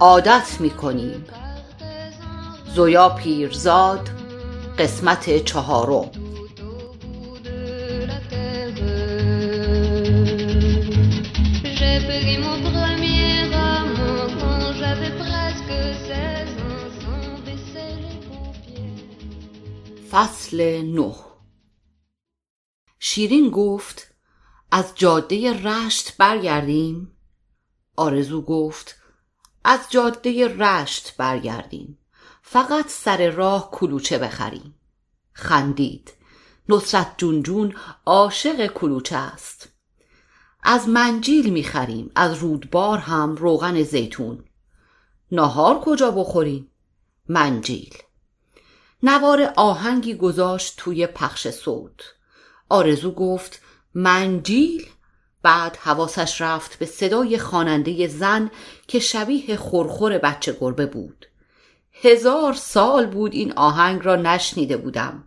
عادت می کنیم زویا پیرزاد قسمت چهارم. فصل نه. شیرین گفت از جاده رشت برگردیم. آرزو گفت از جاده رشت برگردیم. فقط سر راه کلوچه بخریم. خندید. نصرت جون جون عاشق کلوچه است. از منجیل می‌خریم. از رودبار هم روغن زیتون. ناهار کجا بخوریم؟ منجیل. نوار آهنگی گذاشت توی پخش صوت. آرزو گفت منجیل؟ بعد حواسش رفت به صدای خواننده زن که شبیه خورخور بچه گربه بود. هزار سال بود این آهنگ را نشنیده بودم.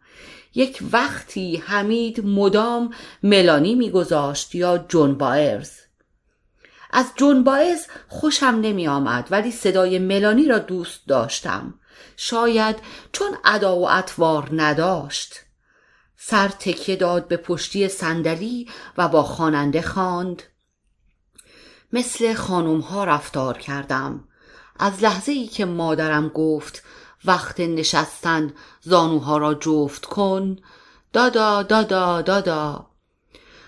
یک وقتی حمید مدام ملانی میگذاشت یا جون بایرز از جون بایرز خوشم نمی آمد ولی صدای ملانی را دوست داشتم. شاید چون ادا و اطوار نداشت. سر تکیه داد به پشتی صندلی و با خواننده خواند. مثل خانم ها رفتار کردم. از لحظه ای که مادرم گفت وقت نشستن زانوها را جفت کن. دادا دادا دادا.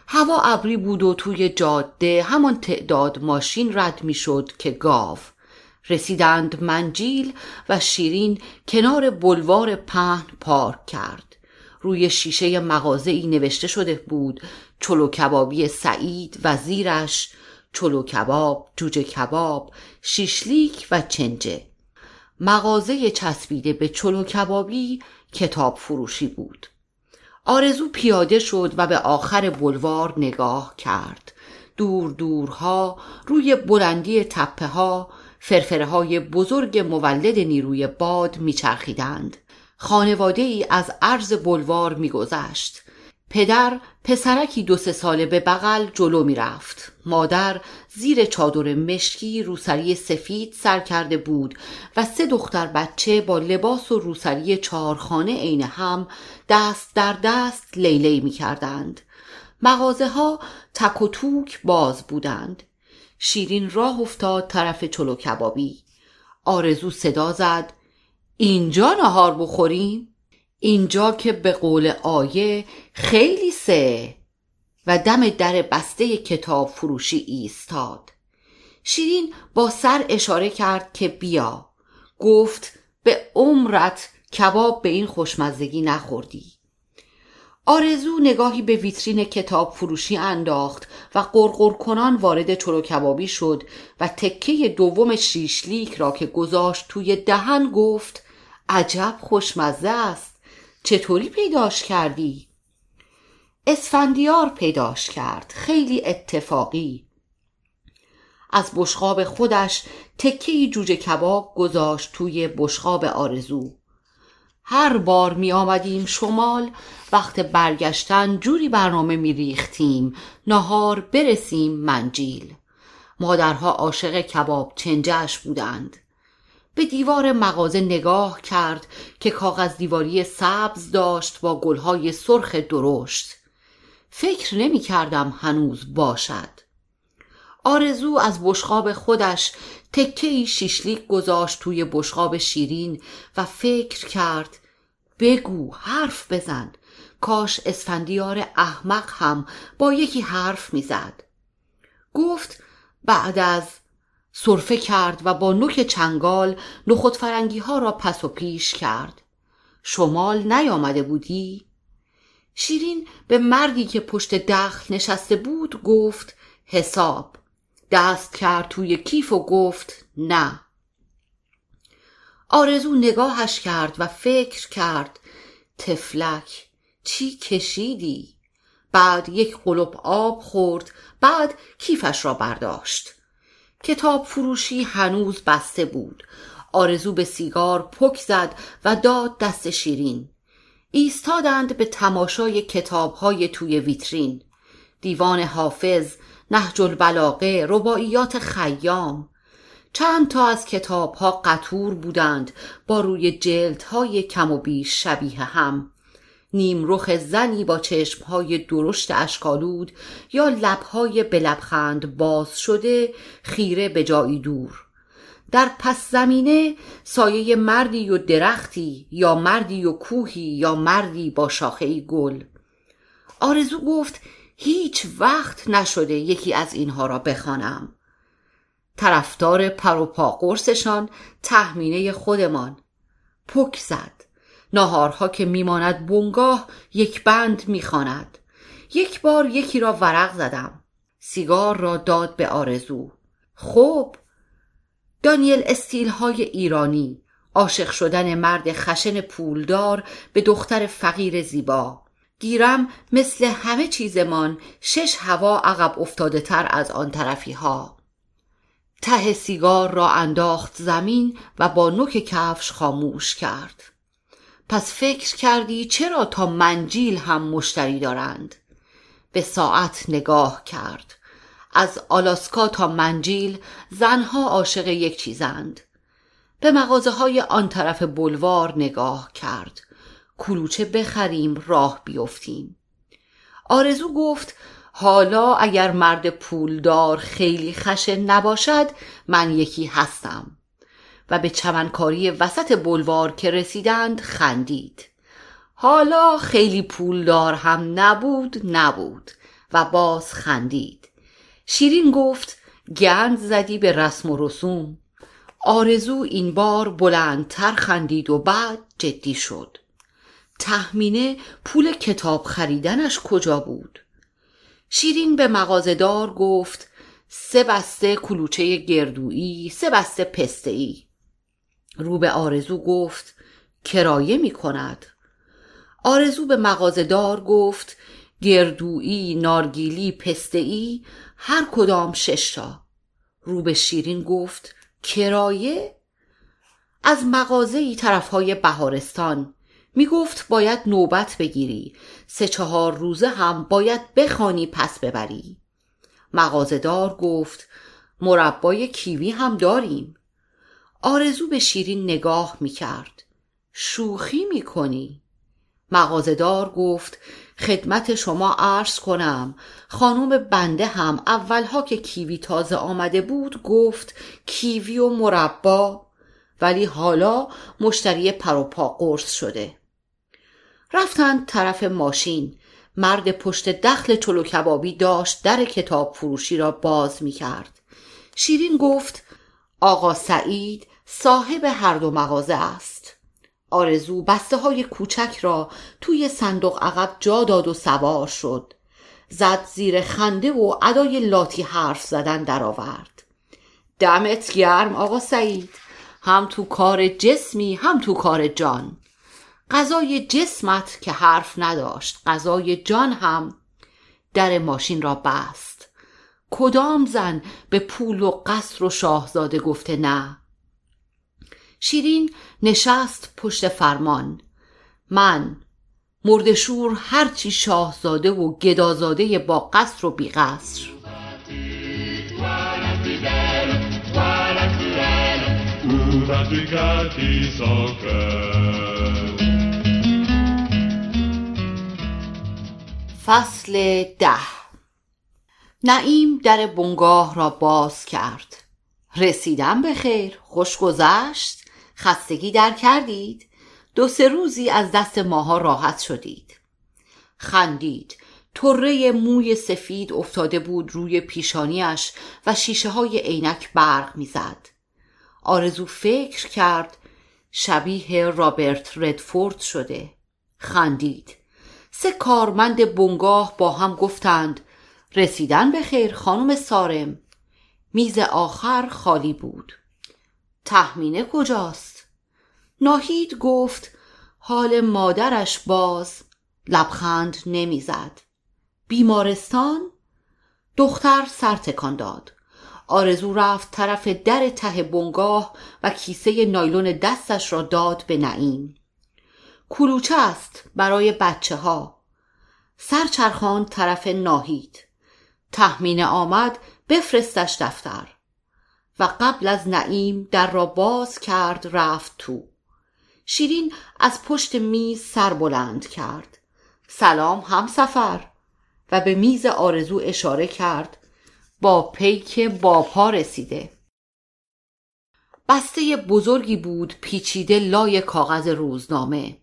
هوا ابری بود و توی جاده همان تعداد ماشین رد می‌شد که گاو. رسیدند منجیل و شیرین کنار بلوار پهن پارک کرد. روی شیشه مغازه ای نوشته شده بود چلو کبابی سعید و زیرش چلو کباب، جوجه کباب، شیشلیک و چنجه. مغازه چسبیده به چلو کبابی کتاب فروشی بود. آرزو پیاده شد و به آخر بلوار نگاه کرد. دور دورها روی بلندی تپه ها فرفره های بزرگ مولد نیروی باد میچرخیدند. خانواده ای از عرض بلوار میگذشت. پدر پسرکی دو سه ساله به بغل جلو می‌رفت. مادر زیر چادر مشکی روسری سفید سر کرده بود و سه دختر بچه با لباس و روسری چهارخانه عین هم دست در دست لیلی می کردند مغازه ها تک و توک باز بودند. شیرین راه افتاد طرف چلو کبابی. آرزو صدا زد. اینجا نهار بخوریم؟ اینجا که به قول آیه خیلی سه و دم در بسته کتاب فروشی ایستاد. شیرین با سر اشاره کرد که بیا. گفت به عمرت کباب به این خوشمزگی نخوردی. آرزو نگاهی به ویترین کتاب فروشی انداخت و قرقر کنان وارد چلو کبابی شد و تکه دوم شیشلیک را که گذاشت توی دهن گفت عجب خوشمزه است. چطوری پیداش کردی؟ اسفندیار پیداش کرد. خیلی اتفاقی. از بشقاب خودش تکه جوجه کباب گذاشت توی بشقاب آرزو. هر بار می آمدیم شمال وقت برگشتن جوری برنامه می ریختیم. نهار برسیم منجیل. مادرها عاشق کباب چنجش بودند. به دیوار مغازه نگاه کرد که کاغذ دیواری سبز داشت با گلهای سرخ درشت. فکر نمی کردم هنوز باشد. آرزو از بشقاب خودش تکه شیشلیک گذاشت توی بشقاب شیرین و فکر کرد بگو حرف بزن. کاش اسفندیار احمق هم با یکی حرف می‌زد. گفت بعد از صرفه کرد و با نوک چنگال نخود فرنگی ها را پس و پیش کرد. شمال نیامده بودی؟ شیرین به مردی که پشت دخل نشسته بود گفت حساب. دست کرد توی کیف و گفت نه. آرزو نگاهش کرد و فکر کرد تفلک چی کشیدی؟ بعد یک قلب آب خورد بعد کیفش را برداشت. کتاب فروشی هنوز بسته بود. آرزو به سیگار پک زد و داد دست شیرین. ایستادند به تماشای کتابهای توی ویترین. دیوان حافظ نهج البلاغه رباعیات خیام. چند تا از کتاب ها قطور بودند با روی جلد های کم و بیش شبیه هم. نیم رخ زنی با های درشت اشکالود یا لبهای بلبخند باز شده خیره به جایی دور. در پس زمینه سایه مردی و درختی یا مردی و کوهی یا مردی با شاخه گل. آرزو گفت هیچ وقت نشده یکی از اینها را بخوانم. طرفدار پروپا قرصشان تحمینه خودمان. پک زد. ناهارها که میماند بنگاه یک بند می‌خواند. یک بار یکی را ورق زدم. سیگار را داد به آرزو. خب دانیل استیل های ایرانی عاشق شدن مرد خشن پولدار به دختر فقیر زیبا. گیرم مثل همه چیزمان شش هوا عقب افتاده تر از آن طرفی ها ته سیگار را انداخت زمین و با نوک کفش خاموش کرد. پس فکر کردی چرا تا منجیل هم مشتری دارند؟ به ساعت نگاه کرد. از آلاسکا تا منجیل زنها عاشق یک چیزند. به مغازه های آن طرف بلوار نگاه کرد. کلوچه بخریم راه بیفتیم. آرزو گفت حالا اگر مرد پولدار خیلی خشن نباشد من یکی هستم. و به چمنکاری وسط بلوار که رسیدند خندید. حالا خیلی پولدار هم نبود نبود و باز خندید. شیرین گفت گند زدی به رسم و رسوم. آرزو این بار بلندتر خندید و بعد جدی شد. تحمینه پول کتاب خریدنش کجا بود؟ شیرین به مغازدار گفت سه بسته کلوچه گردویی سه بسته پسته ای رو به آرزو گفت کرایه می کند. آرزو به مغازدار گفت گردویی نارگیلی پسته هر کدام ششتا رو به شیرین گفت کرایه؟ از مغازه ای طرف های بهارستان. می گفت باید نوبت بگیری. سه چهار روزه هم باید بخوانی پس ببری. مغازدار گفت مربای کیوی هم داریم. آرزو به شیرین نگاه می کرد شوخی می کنی مغازدار گفت خدمت شما عرض کنم. خانم بنده هم اولها که کیوی تازه آمده بود گفت کیوی و مربا. ولی حالا مشتری پروپا قرص شده. رفتند طرف ماشین. مرد پشت دخل چلو کبابی داشت در کتاب فروشی را باز می کرد شیرین گفت آقا سعید صاحب هر دو مغازه است. آرزو بسته های کوچک را توی صندوق عقب جا داد و سوار شد. زد زیر خنده و ادای لاتی حرف زدن درآورد. دمت گرم آقا سعید. هم تو کار جسمی هم تو کار جان. غذای جسمت که حرف نداشت غذای جان هم در ماشین را بست. کدام زن به پول و قصر و شاهزاده گفته نه؟ شیرین نشست پشت فرمان. من مردشور هرچی شاهزاده و گدازاده با قصر و بی قصر. فصل ده. نعیم در بنگاه را باز کرد. رسیدم به خیر خوش گذشت. خستگی در کردید. دو سه روزی از دست ماها راحت شدید. خندید. طره موی سفید افتاده بود روی پیشانیش و شیشه های عینک برق می‌زد. آرزو فکر کرد شبیه رابرت ردفورد شده. خندید. سه کارمند بنگاه با هم گفتند رسیدن به خیر خانم سارم. میز آخر خالی بود. تحمینه کجاست؟ ناهید گفت حال مادرش باز لبخند نمی‌زد. بیمارستان؟ دختر سر تکان داد. آرزو رفت طرف در ته بنگاه و کیسه نایلون دستش را داد به نعیم. کلوچه است برای بچه ها سرچرخان طرف ناهید. تحمینه آمد بفرستش دفتر. و قبل از نعیم در را باز کرد رفت تو. شیرین از پشت میز سر بلند کرد. سلام هم سفر و به میز آرزو اشاره کرد. با پیک با پا رسیده. بسته بزرگی بود پیچیده لای کاغذ روزنامه.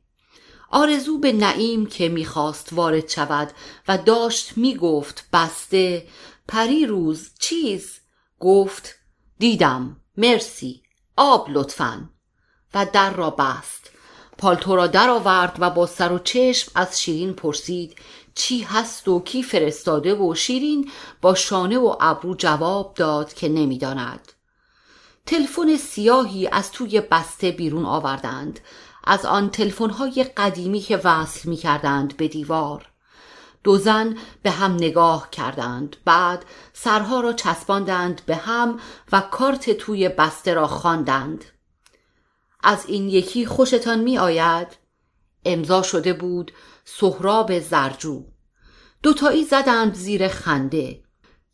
آرزو به نعیم که می‌خواست وارد شود و داشت می‌گفت بسته پری روز چیز؟ گفت دیدم. مرسی. آب لطفا. و در را بست. پالتو را در آورد و با سر و چشم از شیرین پرسید چی هست و کی فرستاده و شیرین با شانه و ابرو جواب داد که نمی‌داند. تلفن سیاهی از توی بسته بیرون آوردند. از آن های قدیمی که وصل می کردند به دیوار. دو زن به هم نگاه کردند. بعد سرها را چسباندند به هم و کارت توی بسته را خواندند. از این یکی خوشتان می آید؟ امضا شده بود سهراب زرجو. دوتایی زدند زیر خنده.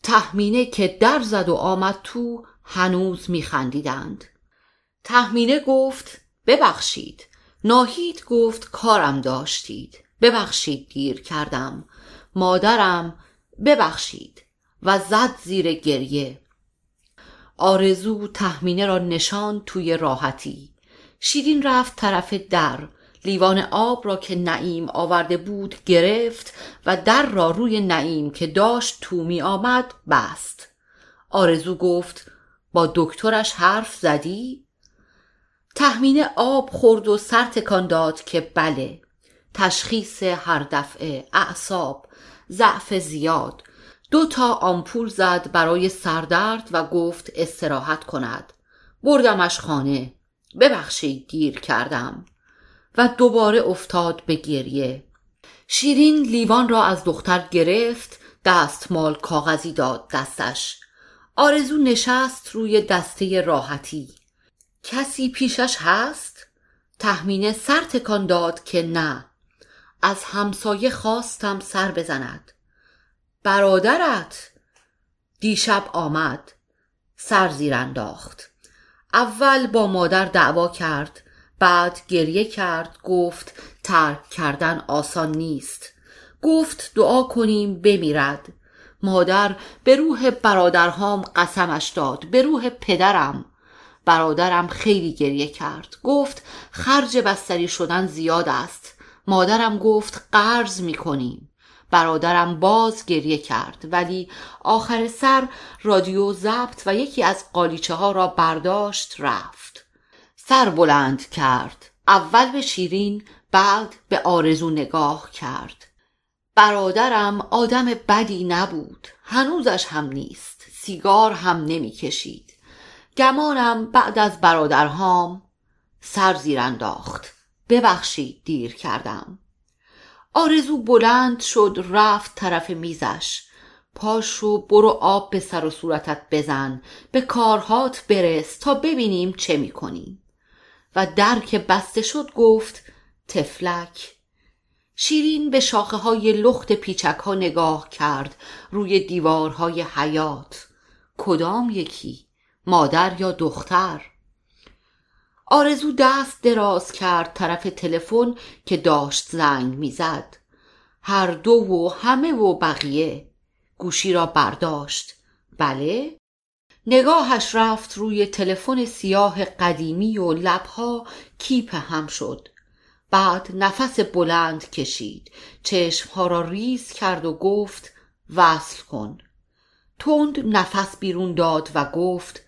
تحمینه که در زد و آمد تو هنوز میخندیدند تحمینه گفت ببخشید. ناهید گفت کارم داشتید. ببخشید دیر کردم. مادرم ببخشید و زد زیر گریه. آرزو تحمینه را نشان توی راحتی. شیرین رفت طرف در. لیوان آب را که نعیم آورده بود گرفت و در را روی نعیم که داشت تو می آمد بست. آرزو گفت با دکترش حرف زدی؟ تحمینه آب خورد و سر تکان داد که بله تشخیص هر دفعه اعصاب. ضعف زیاد. دو تا آمپول زد برای سردرد و گفت استراحت کند. بردمش خانه. ببخشید گیر کردم. و دوباره افتاد به گریه. شیرین لیوان را از دختر گرفت دستمال کاغذی داد دستش. آرزو نشست روی دسته راحتی. کسی پیشش هست؟ تحمینه سر تکان داد که نه. از همسایه خواستم سر بزند. برادرت دیشب آمد سر زیر انداخت. اول با مادر دعوا کرد بعد گریه کرد گفت ترک کردن آسان نیست. گفت دعا کنیم بمیرد. مادر به روح برادرهام قسمش داد به روح پدرم. برادرم خیلی گریه کرد. گفت خرج بستری شدن زیاد است. مادرم گفت قرض می‌کنیم. برادرم باز گریه کرد ولی آخر سر رادیو ضبط و یکی از قالیچه ها را برداشت رفت. سر بلند کرد. اول به شیرین بعد به آرزو نگاه کرد. برادرم آدم بدی نبود. هنوزش هم نیست. سیگار هم نمی‌کشید گمانم بعد از برادرهام سر زیر انداخت. ببخشید دیر کردم. آرزو بلند شد رفت طرف میزش. پاشو برو آب به سر و صورتت بزن به کارهات برس تا ببینیم چه می‌کنیم و در که بسته شد گفت تفلک. شیرین به شاخه های لخت پیچک ها نگاه کرد روی دیوارهای حیات کدام یکی؟ مادر یا دختر؟ آرزو دست دراز کرد طرف تلفن که داشت زنگ می‌زد. هر دو و همه و بقیه گوشی را برداشت. بله؟ نگاهش رفت روی تلفن سیاه قدیمی و لبها کیپ هم شد. بعد نفس بلند کشید. چشمها را ریز کرد و گفت وصل کن. تند نفس بیرون داد و گفت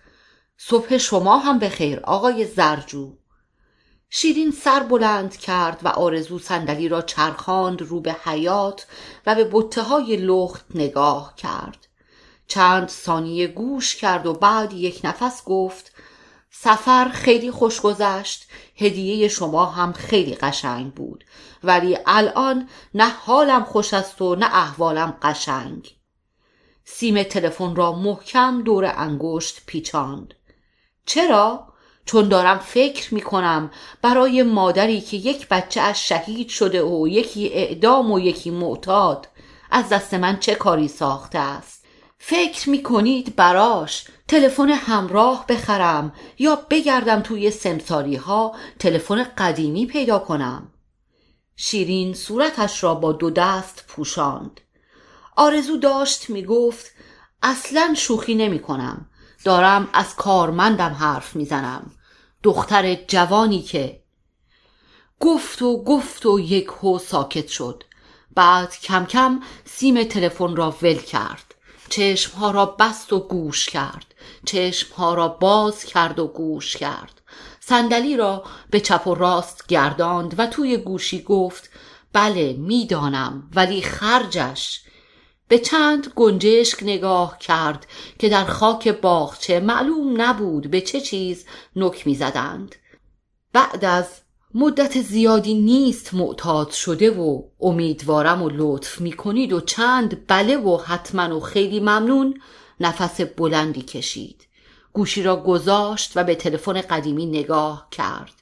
صبح شما هم به خیر آقای زرجو. شیرین سر بلند کرد و آرزو صندلی را چرخاند رو به حیات و به بطه های لخت نگاه کرد. چند ثانیه گوش کرد و بعد یک نفس گفت سفر خیلی خوش گذشت هدیه شما هم خیلی قشنگ بود ولی الان نه حالم خوش است و نه احوالم قشنگ. سیم تلفن را محکم دور انگشت پیچاند. چرا؟ چون دارم فکر می کنم برای مادری که یک بچه از شهید شده و یکی اعدام و یکی معتاد از دست من چه کاری ساخته است؟ فکر می کنید براش تلفن همراه بخرم یا بگردم توی سمساری ها تلفن قدیمی پیدا کنم؟ شیرین صورتش را با دو دست پوشاند. آرزو داشت می گفت اصلا شوخی نمی کنم دارم از کارمندم حرف می‌زنم. دختر جوانی که گفت و گفت و یک هو ساکت شد. بعد کم کم سیم تلفن را ول کرد. چشمها را بست و گوش کرد. چشمها را باز کرد و گوش کرد. صندلی را به چپ و راست گرداند و توی گوشی گفت بله می‌دانم ولی خرجش. به چند گنجشک نگاه کرد که در خاک باغچه معلوم نبود به چه چیز نک می‌زدند. بعد از مدت زیادی نیست معتاد شده و امیدوارم و لطف می‌کنید و چند بله و حتما و خیلی ممنون نفس بلندی کشید. گوشی را گذاشت و به تلفن قدیمی نگاه کرد.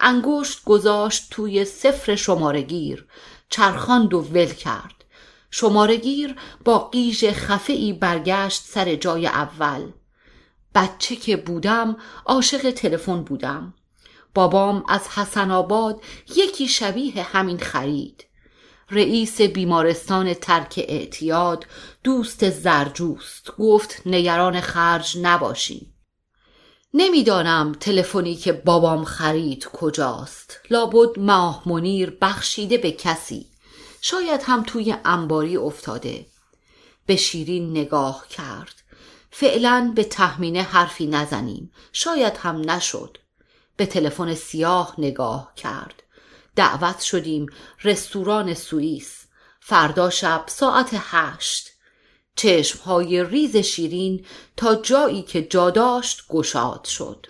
انگشت گذاشت توی سفر شمارگیر چرخاند و ول کرد. شمارگیر با قیژ خفه برگشت سر جای اول. بچه که بودم عاشق تلفن بودم. بابام از حسن آباد یکی شبیه همین خرید. رئیس بیمارستان ترک اعتیاد دوست زرجوست گفت نگران خرج نباشین نمی‌دانم تلفنی که بابام خرید کجاست. لابد ماه منیر بخشیده به کسی. شاید هم توی انباری افتاده. به شیرین نگاه کرد. فعلا به تخمینه حرفی نزنیم. شاید هم نشد. به تلفن سیاه نگاه کرد. دعوت شدیم رستوران سوئیس. فردا شب ساعت هشت. چشمهای ریز شیرین تا جایی که جا داشت گشاد شد.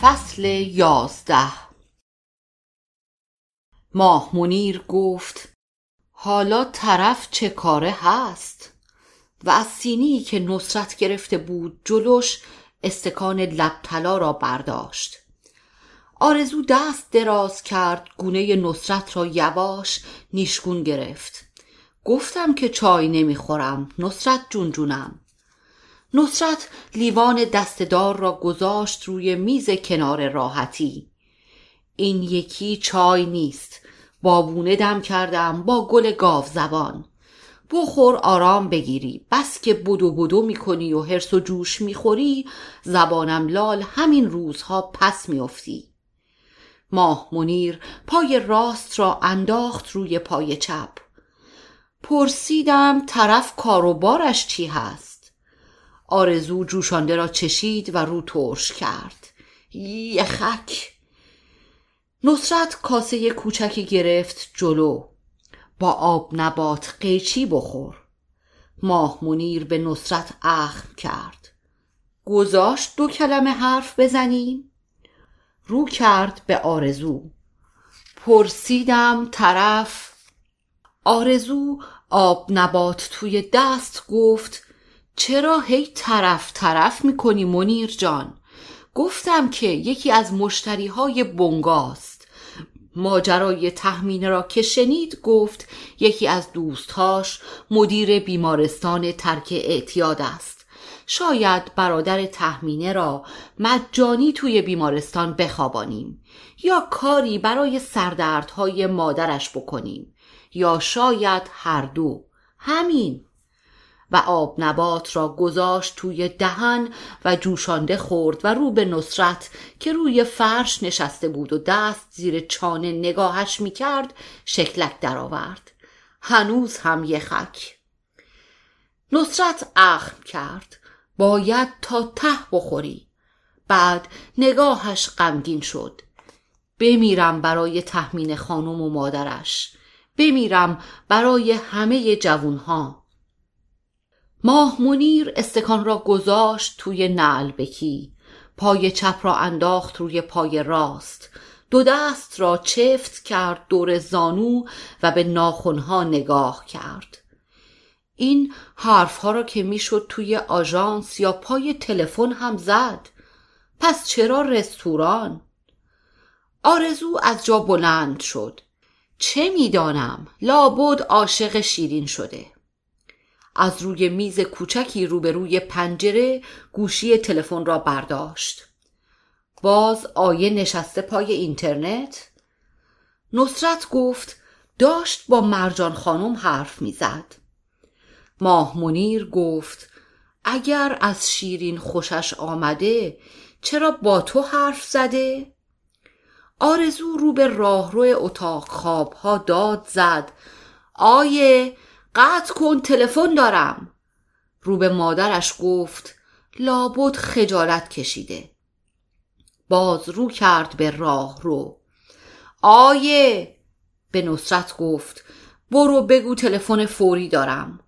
فصل یازده. ماه منیر گفت حالا طرف چه کاره هست؟ و از سینی که نصرت گرفته بود جلوش استکان لبطلا را برداشت. آرزو دست دراز کرد گونه نصرت را یواش نیشگون گرفت. گفتم که چای نمی‌خورم. نصرت جون جونم. نصرت لیوان دستدار را گذاشت روی میز کنار راحتی. این یکی چای نیست. بابونه دم کردم با گل گاو زبان. بخور آرام بگیری. بس که بدو بدو می‌کنی و هرس و جوش می‌خوری زبانم لال همین روزها پس میافتی. ماه منیر پای راست را انداخت روی پای چپ. پرسیدم طرف کاروبارش چی هست؟ آرزو جوشانده را چشید و رو ترش کرد. یخک. نصرت کاسه کوچکی گرفت جلو. با آب نبات قیچی بخور. ماه منیر به نصرت اخم کرد. گذاشت دو کلمه حرف بزنیم. رو کرد به آرزو. پرسیدم طرف. آرزو آب نبات توی دست گفت چرا هی طرف طرف می‌کنی منیر جان؟ گفتم که یکی از مشتری های بنگاست. ماجرای تحمینه را که شنید گفت یکی از دوستهاش مدیر بیمارستان ترک اعتیاد است. شاید برادر تحمینه را مجانی توی بیمارستان بخوابانیم یا کاری برای سردردهای مادرش بکنیم. یا شاید هر دو. همین. و آب نبات را گذاشت توی دهن و جوشانده خورد و رو به نصرت که روی فرش نشسته بود و دست زیر چانه نگاهش می‌کرد شکلک درآورد. هنوز هم یخک نصرت اخم کرد. باید تا ته بخوری. بعد نگاهش غمگین شد. بمیرم برای تحمین خانم و مادرش. بمیرم برای همه جوونها. ماه منیر استکان را گذاشت توی نعلبکی پای چپ را انداخت روی پای راست. دو دست را چفت کرد دور زانو و به ناخونها نگاه کرد. این حرفها را که می‌شد توی آژانس یا پای تلفن هم زد. پس چرا رستوران؟ آرزو از جا بلند شد. چه می‌دانم؟ لابد عاشق شیرین شده. از روی میز کوچکی روبروی پنجره گوشی تلفن را برداشت. باز آیه نشسته پای اینترنت. نصرت گفت داشت با مرجان خانم حرف می‌زد. ماه منیر گفت اگر از شیرین خوشش آمده چرا با تو حرف زده؟ آرزو رو به راهرو اتاق خواب ها داد زد. آیه قطع کن تلفن دارم. رو به مادرش گفت لابد خجالت کشیده. باز رو کرد به راه رو آیه به نصرت گفت برو بگو تلفن فوری دارم.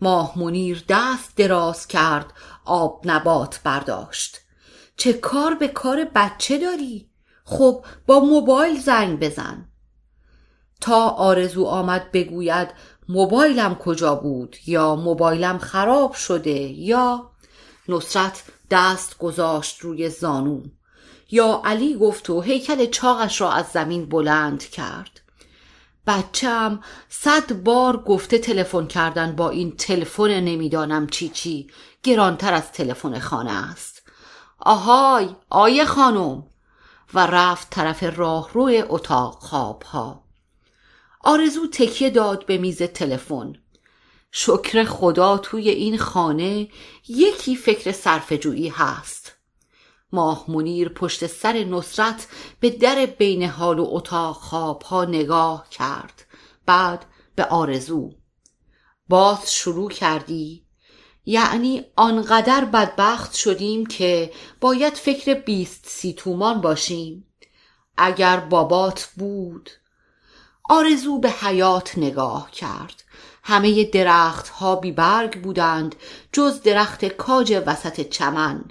ماه منیر دست دراز کرد آب نبات برداشت. چه کار به کار بچه داری؟ خب با موبایل زنگ بزن. تا آرزو آمد بگوید موبایلم کجا بود یا موبایلم خراب شده یا نصرت دست گذاشت روی زانو. یا علی گفت و هیکل چاقش را از زمین بلند کرد. بچم صد بار گفته تلفن کردن با این تلفن نمی‌دانم چی چی. گرانتر از تلفن خانه است. آهای آیه خانم. و رفت طرف راهرو اتاق خواب ها آرزو تکیه داد به میز تلفن. شکر خدا توی این خانه یکی فکر صرفجویی هست. ماه منیر پشت سر نصرت به در بین حال و اتاق خواب ها نگاه کرد. بعد به آرزو. باز شروع کردی؟ یعنی آنقدر بدبخت شدیم که باید فکر بیست سی تومان باشیم. اگر بابات بود. آرزو به حیات نگاه کرد. همه درخت ها بی برگ بودند جز درخت کاج وسط چمن.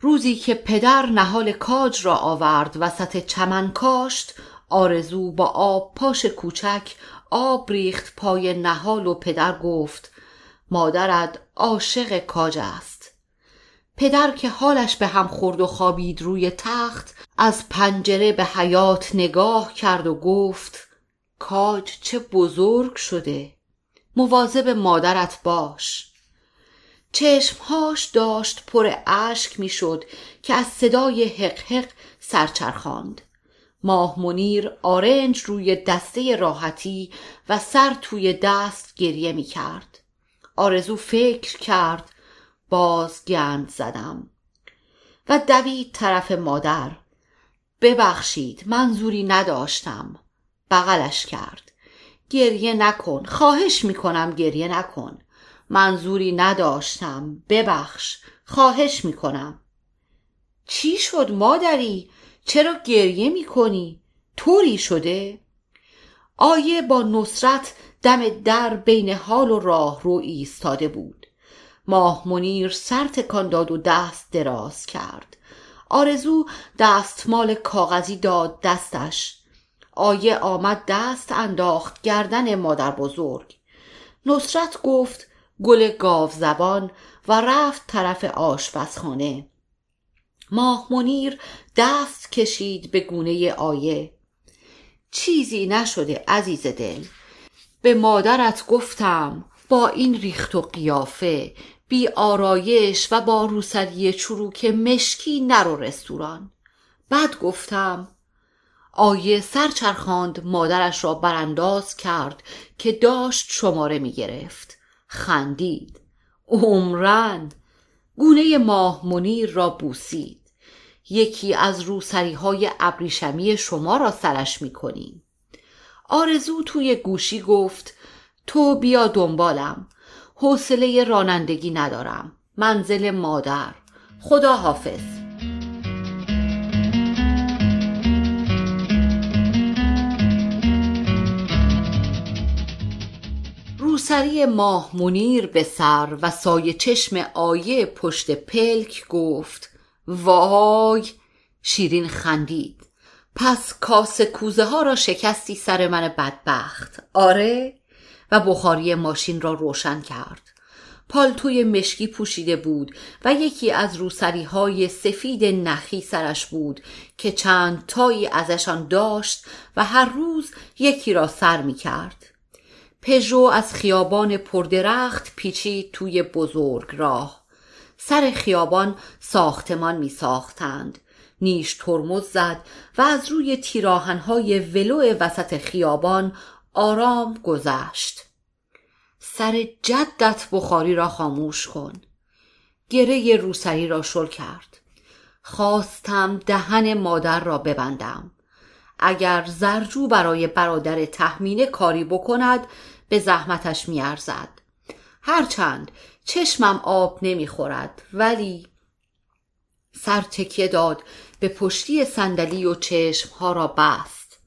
روزی که پدر نهال کاج را آورد وسط چمن کاشت آرزو با آب پاش کوچک آب ریخت پای نهال و پدر گفت مادرت عاشق کاج است. پدر که حالش به هم خورد و خوابید روی تخت از پنجره به حیات نگاه کرد و گفت کاج چه بزرگ شده. مواظب مادرت باش. چشمهاش داشت پر اشک می‌شد که از صدای حق حق سرچرخاند. ماه منیر آرنج روی دسته راحتی و سر توی دست گریه می کرد آرزو فکر کرد. باز گند زدم. و دوید طرف مادر. ببخشید منظوری نداشتم. بغلش کرد. گریه نکن. خواهش می‌کنم گریه نکن. منظوری نداشتم. ببخش. خواهش می‌کنم. چی شد مادری؟ چرا گریه می‌کنی؟ طوری شده؟ آیه با نصرت دم در بین حال و راه رو ایستاده بود. ماه منیر سر تکان داد و دست دراز کرد. آرزو دستمال کاغذی داد دستش. آیه آمد دست انداخت گردن مادر بزرگ. نصرت گفت گل گاو زبان و رفت طرف آشپزخانه. ماه منیر دست کشید به گونه آیه. چیزی نشده عزیز دل. به مادرت گفتم با این ریخت و قیافه بی آرایش و با روسری چروک مشکی نرو رستوران. بعد گفتم آیه سرچرخاند مادرش را برانداز کرد که داشت شماره می گرفت. خندید. عمرن گونه ماه منیر را بوسید. یکی از روسری های ابریشمی شما را سرش می کنیم. آرزو توی گوشی گفت تو بیا دنبالم. حوصله رانندگی ندارم. منزل مادر. خدا حافظ. روسری ماه منیر به سر و سایه چشم آیه پشت پلک گفت وای شیرین خندید. پس کاسه کوزه ها را شکستی سر من بدبخت آره و بخاری ماشین را روشن کرد پالتوی مشکی پوشیده بود و یکی از روسری های سفید نخی سرش بود که چند تایی ازشان داشت و هر روز یکی را سر می کرد. پژو از خیابان پردرخت پیچید توی بزرگ راه. سر خیابان ساختمان می ساختند. نیش ترمز زد و از روی تیراهنهای ولو وسط خیابان آرام گذشت. سر جدت بخاری را خاموش کن. گره روسری را شل کرد. خواستم دهن مادر را ببندم. اگر زرجو برای برادر تحمینه کاری بکند به زحمتش میارزد. هرچند چشمم آب نمی‌خورد ولی سر تکیه داد به پشتی صندلی و چشمها را بست.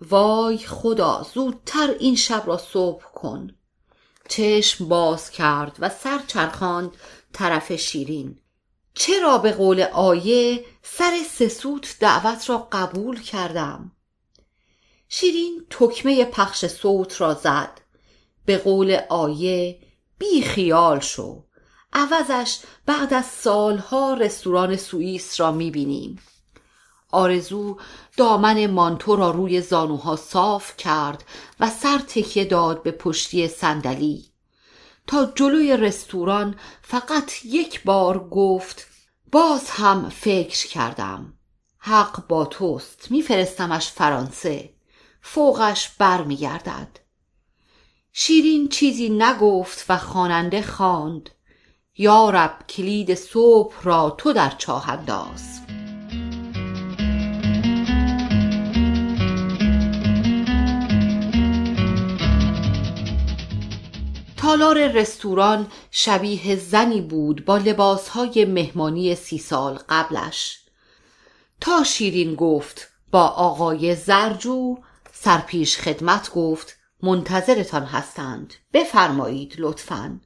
وای خدا زودتر این شب را صبح کن. چشم باز کرد و سر چرخاند طرف شیرین. چرا به قول آیه سر سسوت دعوت را قبول کردم؟ شیرین تکمه پخش صوت را زد. به قول آیه بی خیال شو. عوضش بعد از سالها رستوران سوئیس را می‌بینیم. آرزو دامن مانتو را روی زانوها صاف کرد و سر تکیه داد به پشتی صندلی. تا جلوی رستوران فقط یک بار گفت باز هم فکر کردم. حق با توست. میفرستمش فرانسه. فوقش برمیگردد. شیرین چیزی نگفت و خواننده خواند. یارب کلید صبح را تو در چاه انداز. تالار رستوران شبیه زنی بود با لباسهای مهمانی سی سال قبلش. تا شیرین گفت با آقای زرجو سرپیش خدمت گفت منتظرتان هستند. بفرمایید لطفا.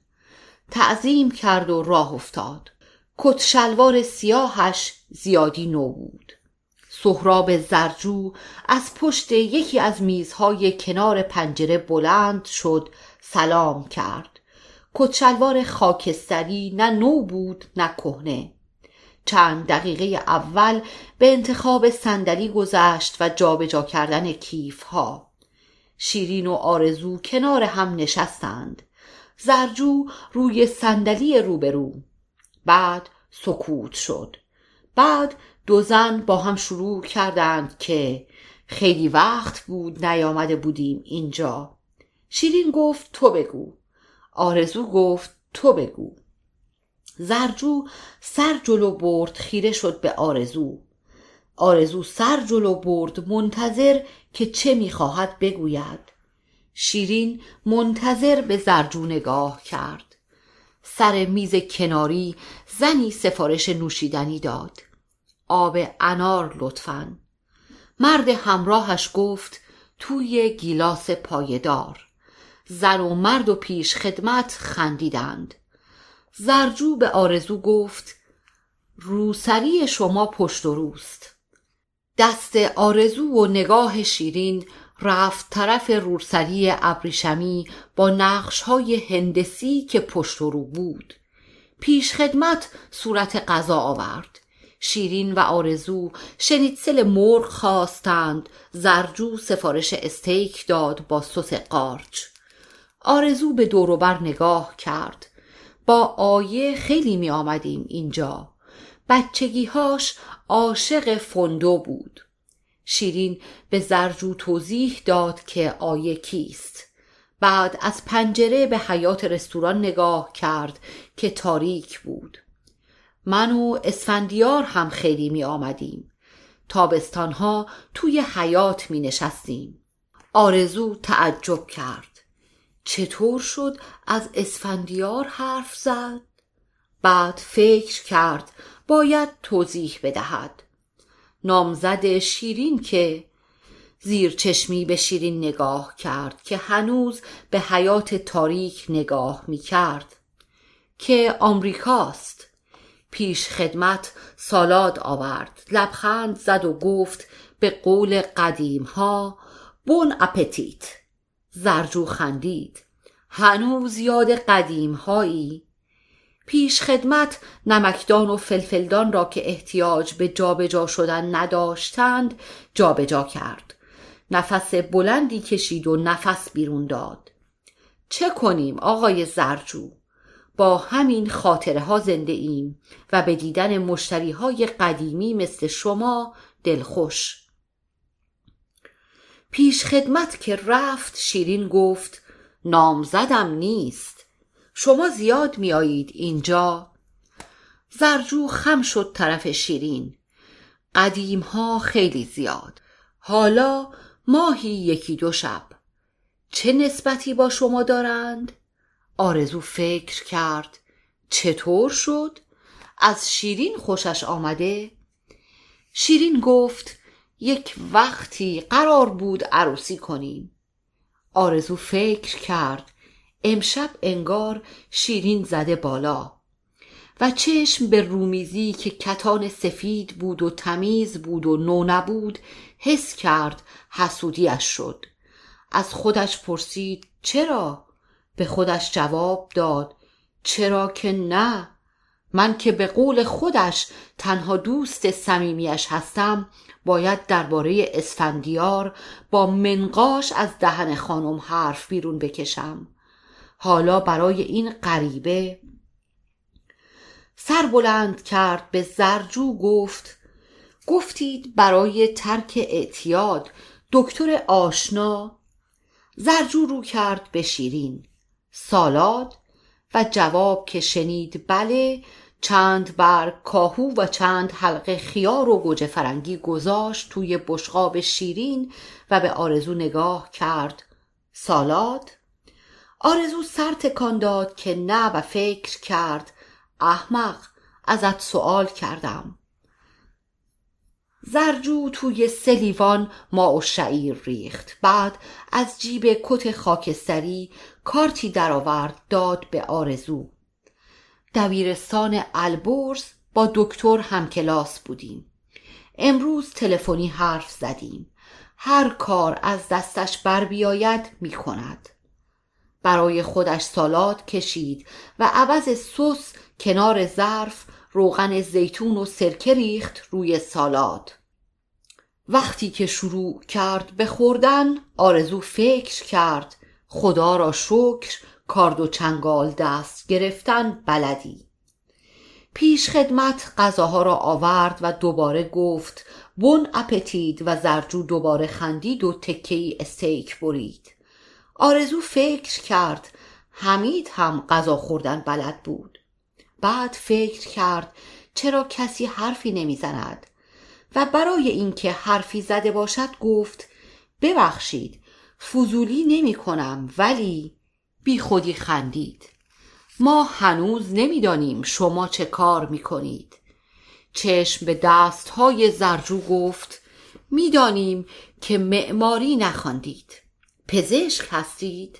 تعظیم کرد و راه افتاد. کت شلوار سیاهش زیادی نو بود. سهراب زرجو از پشت یکی از میزهای کنار پنجره بلند شد سلام کرد. کچلوار خاکستری نه نو بود نه کهنه. چند دقیقه اول به انتخاب صندلی گذشت و جابجا کردن کیف ها شیرین و آرزو کنار هم نشستند. زرجو روی صندلی روبرو. بعد سکوت شد. بعد دو زن با هم شروع کردند که خیلی وقت بود نیامده بودیم اینجا. شیرین گفت تو بگو. آرزو گفت تو بگو. زرجو سر جلو برد خیره شد به آرزو. آرزو سر جلو برد منتظر که چه می‌خواهد بگوید. شیرین منتظر به زرجو نگاه کرد. سر میز کناری زنی سفارش نوشیدنی داد. آب انار لطفا. مرد همراهش گفت توی گیلاس پایدار. زن و مرد و پیش خدمت خندیدند. زرجو به آرزو گفت روسری شما پشت و روست. دست آرزو و نگاه شیرین رفت طرف روسری ابریشمی با نقش های هندسی که پشت رو بود. پیش خدمت صورت غذا آورد. شیرین و آرزو شنیتسل مرغ خواستند. زرجو سفارش استیک داد با سس قارچ. آرزو به دوروبر نگاه کرد. با آیه خیلی می آمدیم اینجا. بچگیهاش عاشق فندو بود. شیرین به زرجو توضیح داد که آیه کیست. بعد از پنجره به حیات رستوران نگاه کرد که تاریک بود. من و اسفندیار هم خیلی می آمدیم. تابستانها توی حیات می نشستیم. آرزو تعجب کرد. چطور شد از اسفندیار حرف زد؟ بعد فکر کرد باید توضیح بدهد. نامزد شیرین که زیر چشمی به شیرین نگاه کرد که هنوز به حیات تاریک نگاه می کرد که آمریکاست. پیش خدمت سالاد آورد. لبخند زد و گفت به قول قدیم ها بون اپتیت زرجو خندید. هنوز یاد قدیم هایی پیش خدمت نمکدان و فلفلدان را که احتیاج به جابجا شدن نداشتند جابجا کرد. نفس بلندی کشید و نفس بیرون داد. چه کنیم آقای زرجو؟ با همین خاطره ها زنده ایم و به دیدن مشتری های قدیمی مثل شما دلخوش. پیش خدمت که رفت شیرین گفت نامزدم نیست. شما زیاد میایید اینجا. زرجو خم شد طرف شیرین. قدیم ها خیلی زیاد. حالا ماهی یکی دو شب. چه نسبتی با شما دارند؟ آرزو فکر کرد. چطور شد؟ از شیرین خوشش آمده؟ شیرین گفت یک وقتی قرار بود عروسی کنیم. آرزو فکر کرد. امشب انگار شیرین زده بالا و چشم به رومیزی که کتان سفید بود و تمیز بود و نو نبود حس کرد حسودیش شد. از خودش پرسید چرا؟ به خودش جواب داد چرا که نه؟ من که به قول خودش تنها دوست صمیمیش هستم باید درباره اسفندیار با منقاش از دهن خانم حرف بیرون بکشم. حالا برای این غریبه. سر بلند کرد به زرجو گفت گفتید برای ترک اعتیاد دکتر آشنا. زرجو رو کرد به شیرین. سالاد و جواب که شنید بله چند بر کاهو و چند حلقه خیار و گوجه فرنگی گذاشت توی بشقاب شیرین و به آرزو نگاه کرد. سالاد؟ آرزو سر تکان داد که نه و فکر کرد احمق ازت سوال کردم. زرجو توی سلیوان ما و شعیر ریخت. بعد از جیب کت خاکستری کارتی درآورد داد به آرزو. دبیرستان البرز با دکتر همکلاس بودیم. امروز تلفنی حرف زدیم. هر کار از دستش بر بیاید می کند برای خودش سالاد کشید و عوض سس کنار ظرف روغن زیتون و سرکه ریخت روی سالاد. وقتی که شروع کرد به خوردن آرزو فکر کرد. خدا را شکر کارد و چنگال دست گرفتن بلدی. پیش خدمت غذاها را آورد و دوباره گفت بون اپتید و زرجو دوباره خندید و تکهی استیک برید. آرزو فکر کرد. حمید هم غذا خوردن بلد بود. بعد فکر کرد چرا کسی حرفی نمی‌زند. و برای اینکه حرفی زده باشد گفت ببخشید فضولی نمی کنم ولی بی خودی خندید. ما هنوز نمی‌دانیم شما چه کار می کنید چشم به دست های زرجو گفت می‌دانیم که معماری نخواندید. پزشک هستید؟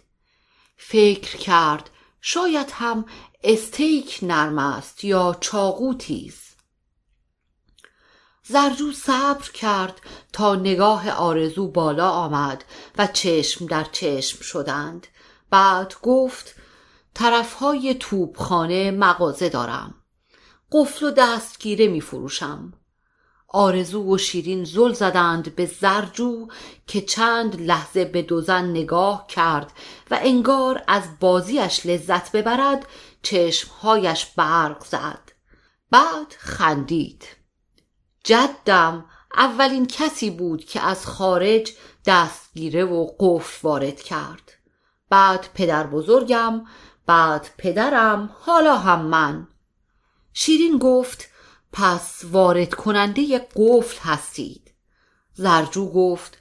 فکر کرد شاید هم استیک نرم است یا چاقو تیز زرجو صبر کرد تا نگاه آرزو بالا آمد و چشم در چشم شدند. بعد گفت طرفهای توبخانه مغازه دارم. قفل و دستگیره می فروشم آرزو و شیرین زل زدند به زرجو که چند لحظه به دوزن نگاه کرد و انگار از بازیش لذت ببرد چشمهایش برق زد. بعد خندید. جدم اولین کسی بود که از خارج دستگیره و قفل وارد کرد. بعد پدر بزرگم بعد پدرم حالا هم من. شیرین گفت پس وارد کننده قفل هستید. زرجو گفت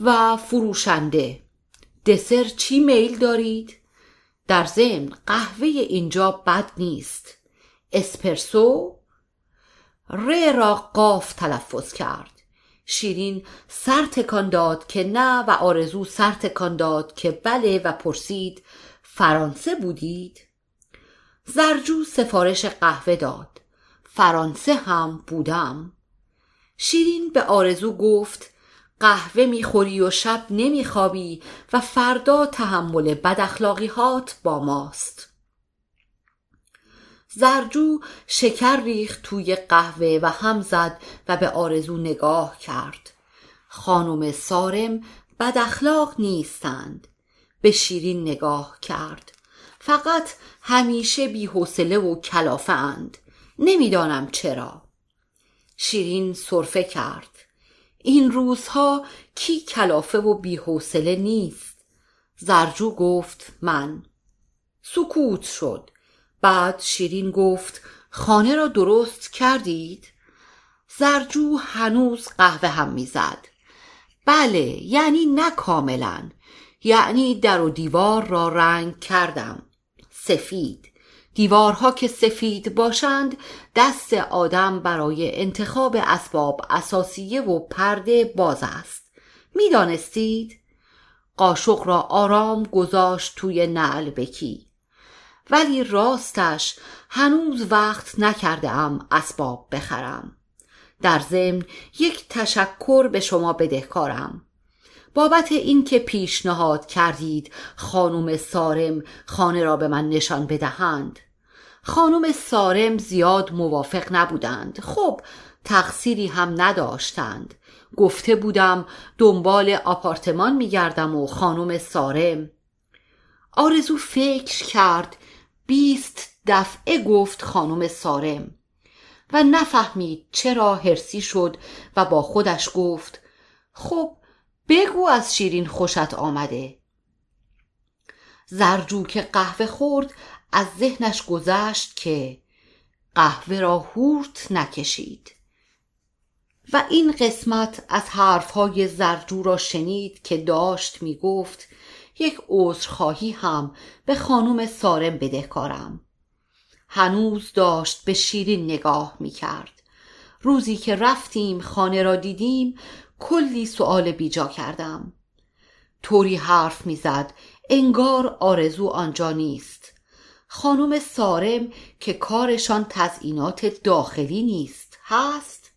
و فروشنده دسر چی میل دارید؟ در ضمن قهوه اینجا بد نیست. اسپرسو؟ ر را قاف تلفظ کرد. شیرین سر تکان داد که نه و آرزو سر تکان داد که بله و پرسید فرانسه بودید؟ زرجو سفارش قهوه داد. فرانسه هم بودم. شیرین به آرزو گفت قهوه می‌خوری و شب نمیخوابی و فردا تحمل بداخلاقیهات با ماست. زرجو شکر ریخت توی قهوه و هم زد و به آرزو نگاه کرد. خانم سارم بد اخلاق نیستند. به شیرین نگاه کرد. فقط همیشه بی حوصله و کلافه اند نمی‌دانم چرا. شیرین صرفه کرد. این روزها کی کلافه و بی حوصله نیست. زرجو گفت من. سکوت شد. بعد شیرین گفت خانه را درست کردید؟ زرجو هنوز قهوه هم می‌زد. بله یعنی نه یعنی در و دیوار را رنگ کردم. سفید. دیوارها که سفید باشند دست آدم برای انتخاب اسباب اساسیه و پرده باز است. می‌دانستید؟ قاشق را آرام گذاشت توی نعل بکی. ولی راستش هنوز وقت نکرده ام اسباب بخرم. در ضمن یک تشکر به شما بدهکارم بابت اینکه پیشنهاد کردید خانم سارم خانه را به من نشان بدهند. خانم سارم زیاد موافق نبودند. خب تقصیری هم نداشتند. گفته بودم دنبال آپارتمان میگردم و خانم سارم. آرزو فکر کرد. بیست دفعه گفت خانم سارم. و نفهمید چرا هرسی شد و با خودش گفت خب بگو از شیرین خوشت آمده. زرجو که قهوه خورد از ذهنش گذشت که قهوه را هورت نکشید. و این قسمت از حرفهای زرجو را شنید که داشت می گفت یک عذرخواهی هم به خانم سارم بدهکارم. هنوز داشت به شیرین نگاه می کرد روزی که رفتیم خانه را دیدیم کلی سؤال بیجا کردم. طوری حرف می‌زد انگار آرزو آنجا نیست. خانم سارم که کارشان تزئینات داخلی نیست هست؟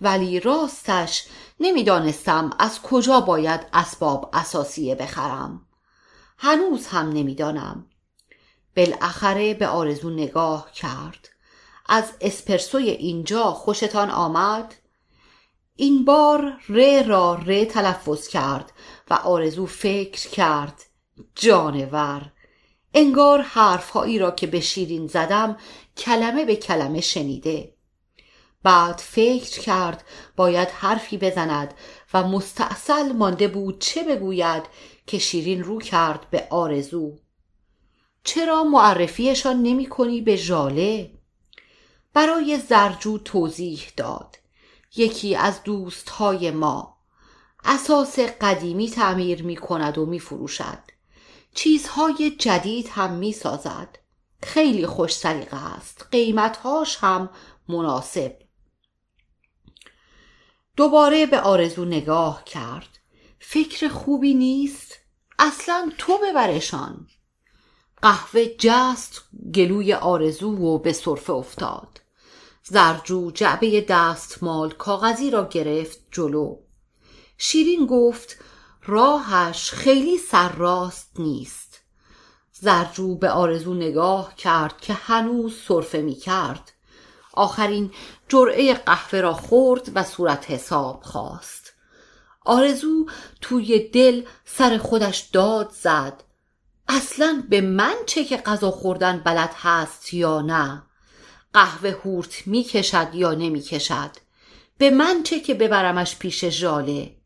ولی راستش نمی‌دانستم از کجا باید اسباب اساسیه بخرم. هنوز هم نمی‌دانم. بالاخره به آرزو نگاه کرد. از اسپرسوی اینجا خوشتان آمد؟ این بار ر را ر تلفظ کرد و آرزو فکر کرد. جانور! انگار حرفهایی را که به شیرین زدم کلمه به کلمه شنیده. بعد فکر کرد باید حرفی بزند و مستاصل مانده بود چه بگوید که شیرین رو کرد به آرزو. چرا معرفیشان نمی کنی به ژاله؟ برای زرجو توضیح داد. یکی از دوستهای ما. اساس قدیمی تعمیر می کند و می فروشد. چیزهای جدید هم می سازد خیلی خوش سریقه است. قیمتهاش هم مناسب. دوباره به آرزو نگاه کرد. فکر خوبی نیست. اصلا تو ببرشان. قهوه جست گلوی آرزو و به صرفه افتاد. زرجو جعبه دستمال کاغذی را گرفت جلو. شیرین گفت راهش خیلی سرراست نیست. زرجو به آرزو نگاه کرد که هنوز صرفه می کرد. آخرین جرعه قهوه را خورد و صورت حساب خواست. آرزو توی دل سر خودش داد زد. اصلا به من چه که غذا خوردن بلد هست یا نه؟ قهوه هورت می کشد یا نمی کشد؟ به من چه که ببرمش پیش ژاله؟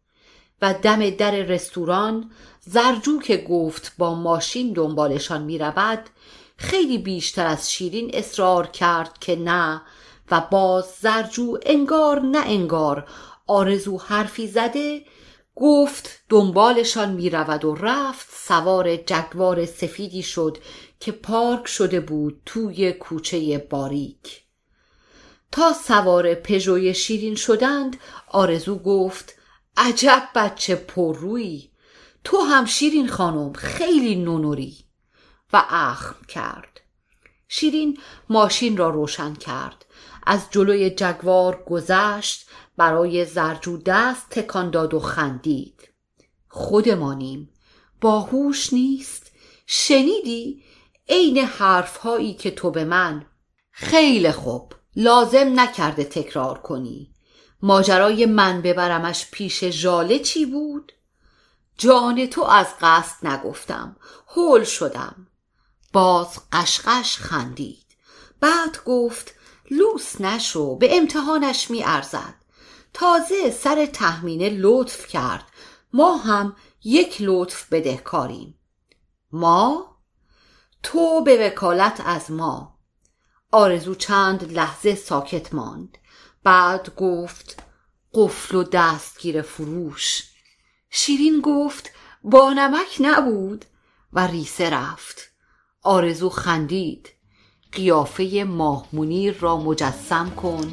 و دم در رستوران زرجو که گفت با ماشین دنبالشان می رود خیلی بیشتر از شیرین اصرار کرد که نه و باز زرجو انگار نه انگار آرزو حرفی زده گفت دنبالشان می رود و رفت سوار جگوار سفیدی شد که پارک شده بود توی کوچه باریک. تا سوار پژوی شیرین شدند آرزو گفت عجب بچه پررویی. تو هم شیرین خانم خیلی نونوری. و اخم کرد. شیرین ماشین را روشن کرد. از جلوی جگوار گذشت برای زرجو دست تکان داد و خندید. خودمانیم. باهوش نیست. شنیدی؟ عین حرفهایی که تو به من. خیلی خوب. لازم نکرده تکرار کنی. ماجرای من ببرمش پیش ژاله چی بود؟ جان تو از قصد نگفتم هول شدم. باز قشقش خندید. بعد گفت لوس نشو به امتحانش می ارزد. تازه سر تحمینه لطف کرد. ما هم یک لطف بدهکاریم. ما؟ تو به وکالت از ما. آرزو چند لحظه ساکت ماند. بعد گفت قفل و دستگیر فروش. شیرین گفت با نمک نبود و ریسه رفت. آرزو خندید. قیافه ماه را مجسم کن.